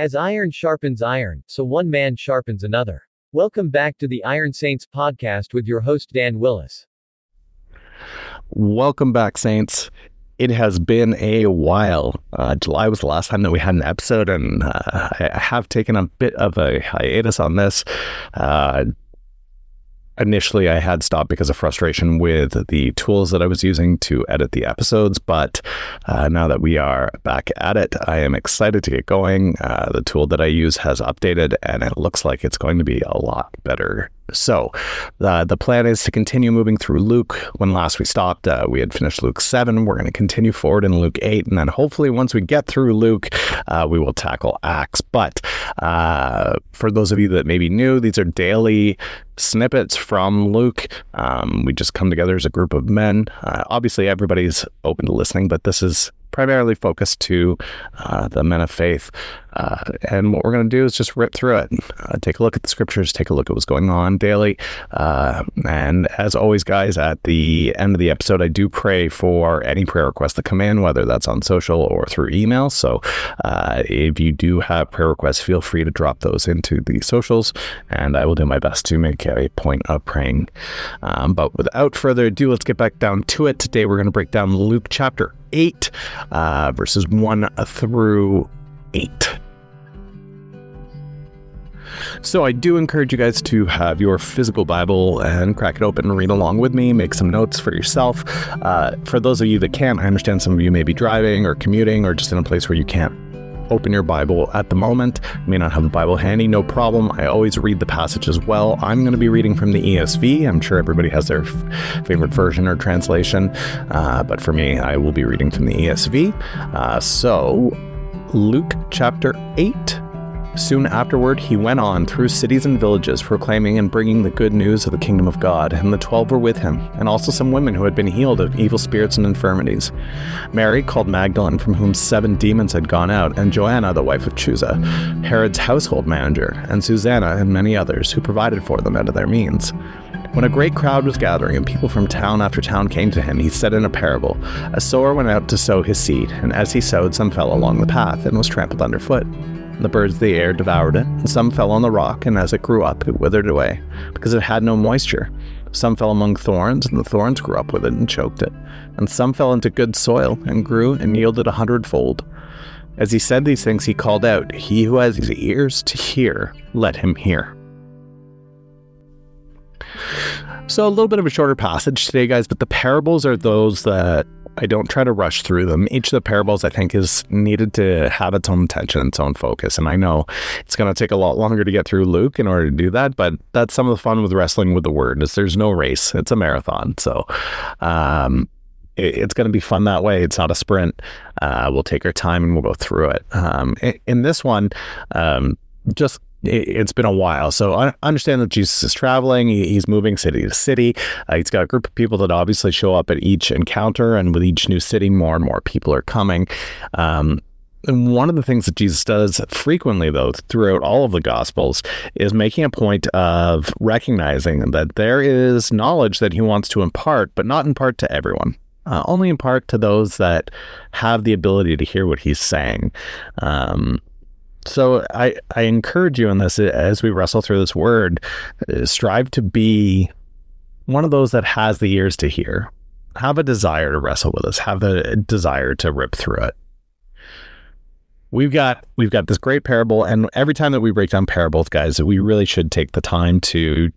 As iron sharpens iron, so one man sharpens another. Welcome back to the Iron Saints podcast with your host Dan Willis. Welcome back, Saints. It has been a while. Uh, July was the last time that we had an episode, and uh, I have taken a bit of a hiatus on this. Uh, initially I had stopped because of frustration with the tools that I was using to edit the episodes. But uh, now that we are back at it, I am excited to get going. Uh, the tool that I use has updated and it looks like it's going to be a lot better so, uh, the plan is to continue moving through Luke. When last we stopped, uh, we had finished Luke 7. We're going to continue forward in Luke 8. And then hopefully, once we get through Luke, uh, we will tackle Acts. But uh, for those of you that may be new, these are daily snippets from Luke. Um, we just come together as a group of men. Uh, obviously, everybody's open to listening, but this is primarily focused to uh, the men of faith. Uh, and what we're going to do is just rip through it, uh, take a look at the scriptures, take a look at what's going on daily. Uh, and as always, guys, at the end of the episode, I do pray for any prayer requests that come in, whether that's on social or through email. So uh, if you do have prayer requests, feel free to drop those into the socials, and I will do my best to make a point of praying. Um, but without further ado, let's get back down to it. Today, we're going to break down Luke chapter 8, uh, verses 1 through 8. So I do encourage you guys to have your physical Bible and crack it open and read along with me. Make some notes for yourself. Uh, for those of you that can't, I understand some of you may be driving or commuting or just in a place where you can't open your Bible at the moment. You may not have a Bible handy, no problem. I always read the passage as well. I'm going to be reading from the ESV. I'm sure everybody has their f- favorite version or translation, uh, but for me, I will be reading from the ESV. Uh, so, Luke chapter 8 Soon afterward, he went on through cities and villages, proclaiming and bringing the good news of the kingdom of God, and the twelve were with him, and also some women who had been healed of evil spirits and infirmities. Mary, called Magdalene, from whom seven demons had gone out, and Joanna, the wife of Chuza, Herod's household manager, and Susanna, and many others, who provided for them out of their means. When a great crowd was gathering and people from town after town came to him, he said in a parable A sower went out to sow his seed, and as he sowed, some fell along the path and was trampled underfoot the birds of the air devoured it, and some fell on the rock, and as it grew up, it withered away, because it had no moisture. Some fell among thorns, and the thorns grew up with it and choked it. And some fell into good soil, and grew and yielded a hundredfold. As he said these things, he called out, He who has ears to hear, let him hear. So, a little bit of a shorter passage today, guys, but the parables are those that I don't try to rush through them. Each of the parables, I think, is needed to have its own attention, its own focus. And I know it's going to take a lot longer to get through Luke in order to do that, but that's some of the fun with wrestling with the word is there's no race. It's a marathon. So, um, it's going to be fun that way. It's not a sprint. Uh, we'll take our time and we'll go through it. Um, in this one, um, just it's been a while. So I understand that Jesus is traveling. He's moving city to city. Uh, he's got a group of people that obviously show up at each encounter, and with each new city, more and more people are coming. Um, and one of the things that Jesus does frequently, though, throughout all of the Gospels, is making a point of recognizing that there is knowledge that he wants to impart, but not impart to everyone. Uh, only in part to those that have the ability to hear what he's saying. Um, so I, I encourage you in this as we wrestle through this word, uh, strive to be one of those that has the ears to hear. Have a desire to wrestle with us. Have a desire to rip through it. We've got we've got this great parable, and every time that we break down parables, guys, we really should take the time to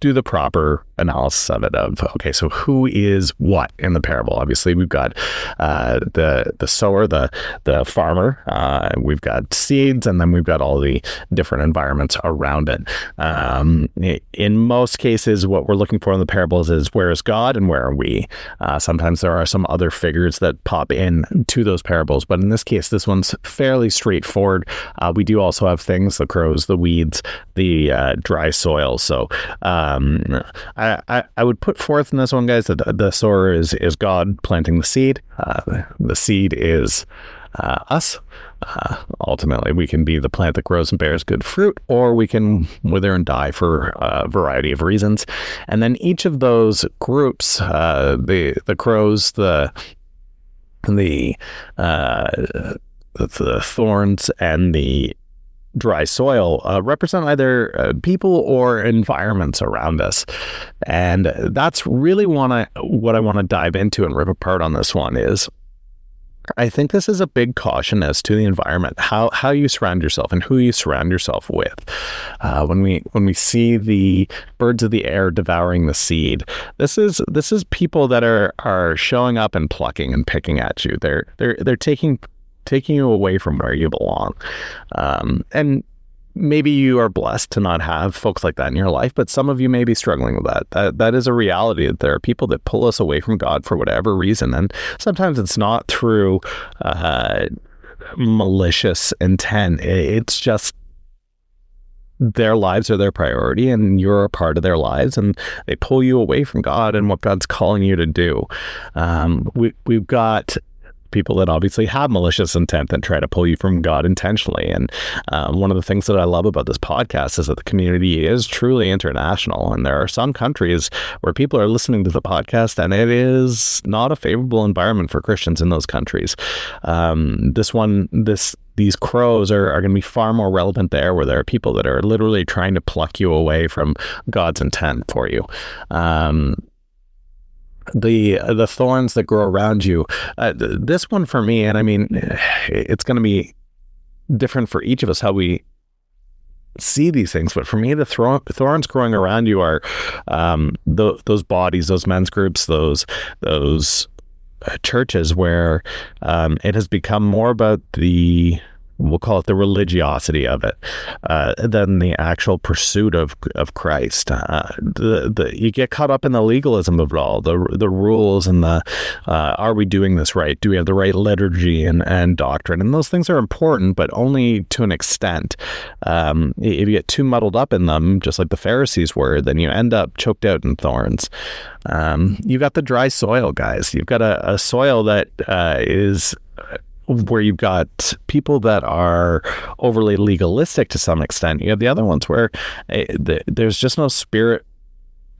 do the proper analysis of it of okay so who is what in the parable? Obviously we've got uh, the the sower the the farmer uh, we've got seeds and then we've got all the different environments around it. Um, in most cases what we're looking for in the parables is where is God and where are we? Uh, sometimes there are some other figures that pop in to those parables but in this case this one's fairly straightforward. Uh, we do also have things the crows the weeds the uh, dry soil. So um, I I, I, would put forth in this one, guys, that the sower is, is God planting the seed. Uh, the seed is uh, us. Uh, ultimately, we can be the plant that grows and bears good fruit, or we can wither and die for a variety of reasons. And then each of those groups, uh, the the crows, the the uh, the thorns and the dry soil uh, represent either uh, people or environments around us. And that's really what I want to dive into and rip apart on this one is I think this is a big caution as to the environment, how how you surround yourself and who you surround yourself with. Uh, when we when we see the birds of the air devouring the seed, this is this is people that are are showing up and plucking and picking at you. They're they're they're taking taking you away from where you belong. Um, and maybe you are blessed to not have folks like that in your life, but some of you may be struggling with that. That that is a reality that there are people that pull us away from God for whatever reason, and sometimes it's not through uh, malicious intent. It's just their lives are their priority and you're a part of their lives and they pull you away from God and what God's calling you to do. Um, we, we've got people that obviously have malicious intent and try to pull you from God intentionally. And um, one of the things that I love about this podcast is that the community is truly international. And there are some countries where people are listening to the podcast, and it is not a favorable environment for Christians in those countries. Um, this one, this these crows are, are going to be far more relevant there where there are people that are literally trying to pluck you away from God's intent for you. Um, the the thorns that grow around you. Uh, this one for me, and I mean, it's going to be different for each of us how we see these things. But for me, the thorns growing around you are um, those bodies, those men's groups, those those uh, churches where um, it has become more about the we'll call it the religiosity of it, uh, than the actual pursuit of of Christ. Uh, the the you get caught up in the legalism of it all, the the rules and the uh, are we doing this right? Do we have the right liturgy and and doctrine? And those things are important, but only to an extent. Um, if you get too muddled up in them, just like the Pharisees were, then you end up choked out in thorns. Um, you've got the dry soil, guys. You've got a, a soil that uh, is where you've got people that are overly legalistic to some extent. You have the other ones where eh, the, there's just no spirit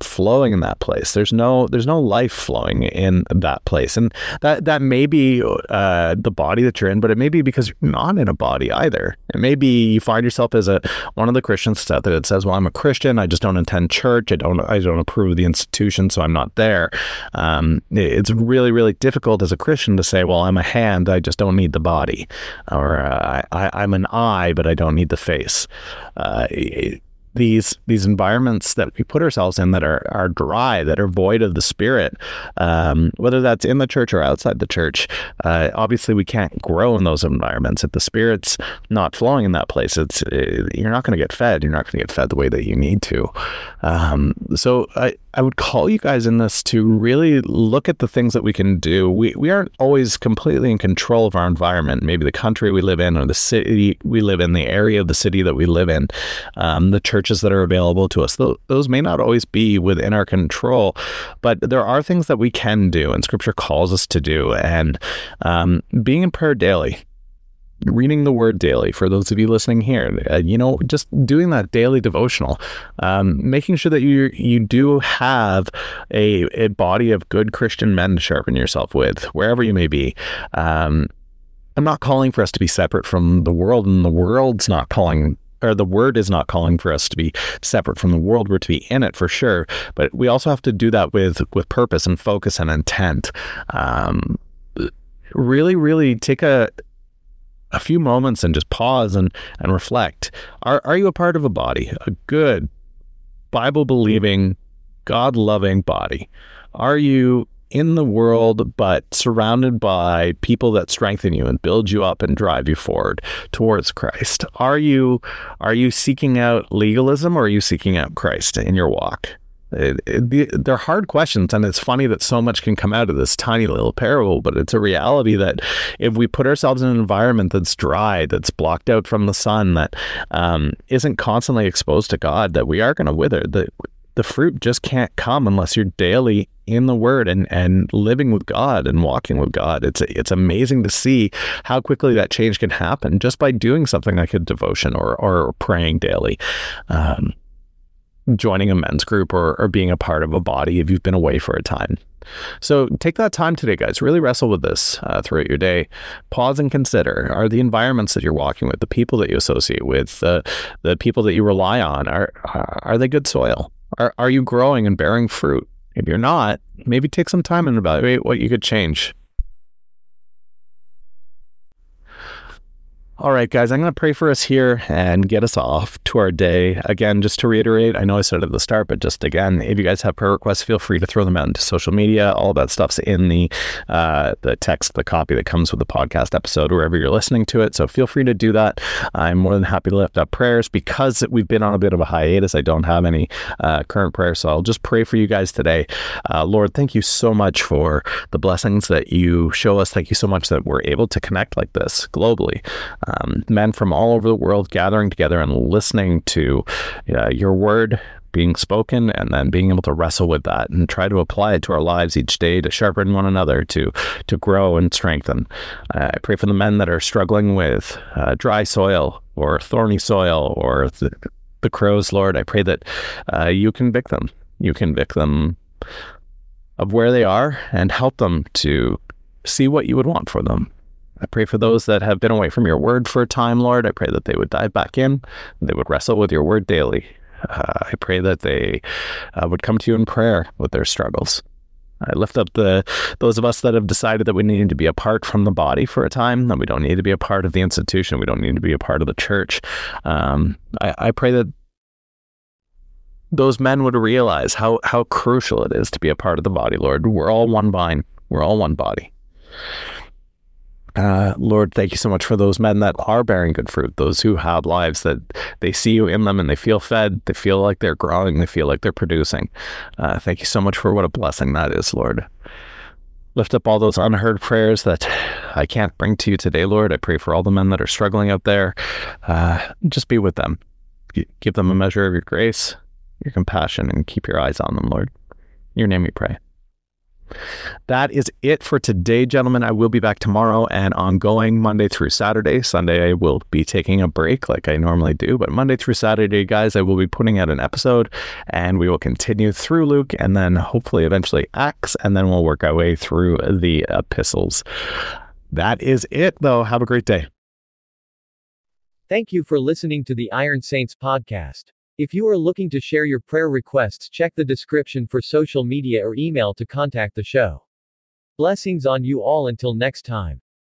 flowing in that place. There's no there's no life flowing in that place, and that that may be uh, the body that you're in, but it may be because you're not in a body either. It may be you find yourself as a one of the Christians that says, "Well, I'm a Christian. I just don't attend church. I don't I don't approve of the institution, so I'm not there." Um, it's really really difficult as a Christian to say, "Well, I'm a hand. I just don't need the body," or uh, I, am an eye, but I don't need the face. Uh, it, these these environments that we put ourselves in that are are dry, that are void of the spirit, um, whether that's in the church or outside the church. Uh, obviously, we can't grow in those environments if the spirit's not flowing in that place. It's it, uh, you're not going to get fed. You're not going to get fed the way that you need to. Um, so I I would call you guys in this to really look at the things that we can do. We we aren't always completely in control of our environment. Maybe the country we live in, or the city we live in, the area of the city that we live in, um, the churches that are available to us. Those may not always be within our control, but there are things that we can do, and Scripture calls us to do. And um, being in prayer daily, reading the word daily for those of you listening here uh, you know just doing that daily devotional um, making sure that you you do have a, a body of good christian men to sharpen yourself with wherever you may be um, i'm not calling for us to be separate from the world and the world's not calling or the word is not calling for us to be separate from the world. We're to be in it for sure, but we also have to do that with with purpose and focus and intent. Um, really, really take a a few moments and just pause and and reflect. Are are you a part of a body, a good Bible believing, God loving body? Are you in the world, but surrounded by people that strengthen you and build you up and drive you forward towards Christ? Are you are you seeking out legalism or are you seeking out Christ in your walk? It, it, they're hard questions, and it's funny that so much can come out of this tiny little parable, but it's a reality that if we put ourselves in an environment that's dry, that's blocked out from the sun, that um, not constantly exposed to God, that we are going to wither. That the fruit just can't come unless you're daily in the word and and living with God and walking with God. It's it's amazing to see how quickly that change can happen just by doing something like a devotion or or praying daily. Um, joining a men's group or, or being a part of a body if you've been away for a time. So take that time today, guys. Really wrestle with this uh, throughout your day. Pause and consider: Are the environments that you're walking with, the people that you associate with, the the people that you rely on, are are they good soil? Are are you growing and bearing fruit? If you're not, maybe take some time and evaluate what you could change. All right, guys, I'm going to pray for us here and get us off to our day. Again, just to reiterate, I know I said at the start, but just again, if you guys have prayer requests, feel free to throw them out into social media. All that stuff's in the uh, the text, the copy that comes with the podcast episode, wherever you're listening to it. So feel free to do that. I'm more than happy to lift up prayers because we've been on a bit of a hiatus. I don't have any uh, current prayers, so I'll just pray for you guys today. Uh, Lord, thank you so much for the blessings that you show us. Thank you so much that we're able to connect like this globally um, men from all over the world gathering together and listening to uh, your word being spoken and then being able to wrestle with that and try to apply it to our lives each day to sharpen one another to to grow and strengthen. Uh, i pray for the men that are struggling with uh, dry soil or thorny soil or the, the crows lord. I pray that uh, you convict them. You convict them of where they are and help them to see what you would want for them I pray for those that have been away from your word for a time, Lord. I pray that they would dive back in, they would wrestle with your word daily. Uh, I pray that they uh, would come to you in prayer with their struggles. I lift up the those of us that have decided that we need to be apart from the body for a time, that we don't need to be a part of the institution, we don't need to be a part of the church. Um, I, I pray that those men would realize how how crucial it is to be a part of the body, Lord. We're all one vine. We're all one body. Uh, Lord, thank you so much for those men that are bearing good fruit, those who have lives that they see you in them and they feel fed, they feel like they're growing, they feel like they're producing. Uh, thank you so much for what a blessing that is, Lord. Lift up all those unheard prayers that I can't bring to you today, Lord. I pray for all the men that are struggling out there. Uh, just be with them. Give them a measure of your grace, your compassion, and keep your eyes on them, Lord. In your name we pray. That is it for today, gentlemen. I will be back tomorrow and ongoing Monday through Saturday. Sunday, I will be taking a break like I normally do, but Monday through Saturday, guys, I will be putting out an episode and we will continue through Luke and then hopefully eventually Acts, and then we'll work our way through the epistles. That is it, though. Have a great day. Thank you for listening to the Iron Saints podcast. If you are looking to share your prayer requests, check the description for social media or email to contact the show. Blessings on you all until next time.